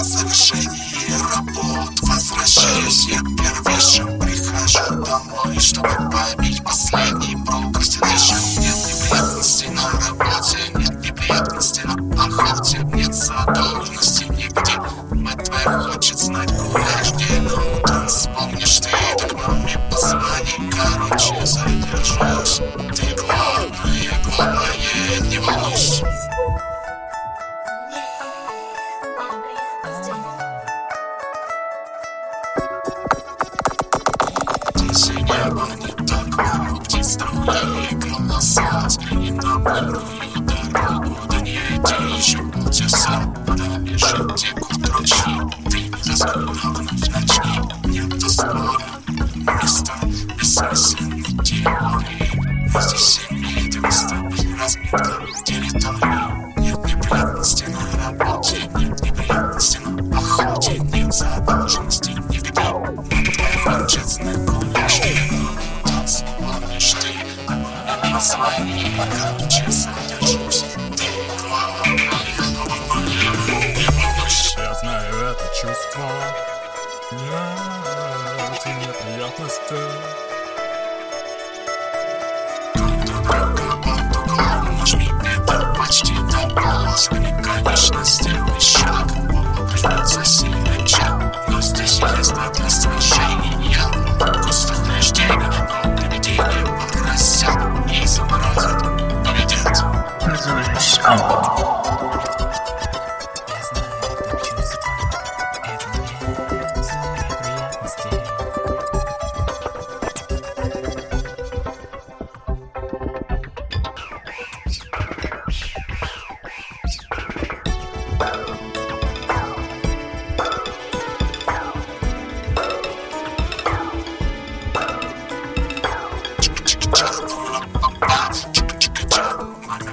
По завершении работ. Возвращаюсь я первейшим Прихожу домой, чтобы побить последний прокрастинейшн Нет неприятностей на работе Нет неприятностей на охоте Нет задолженности нигде. Твоя хочет знать, гуляешь где Но утром вспомнишь ты Так маме позвони, короче, задержусь небо не такое, птиц другие голоса Взгляни на больную дорогу, до нее идти еще полчаса Пробежит тебе к утру ты не заскоро вновь начни Нет спора, места бессмысленной теории Здесь Я знаю это чувство. Нет, и неприятности Чика-чика-ча, маме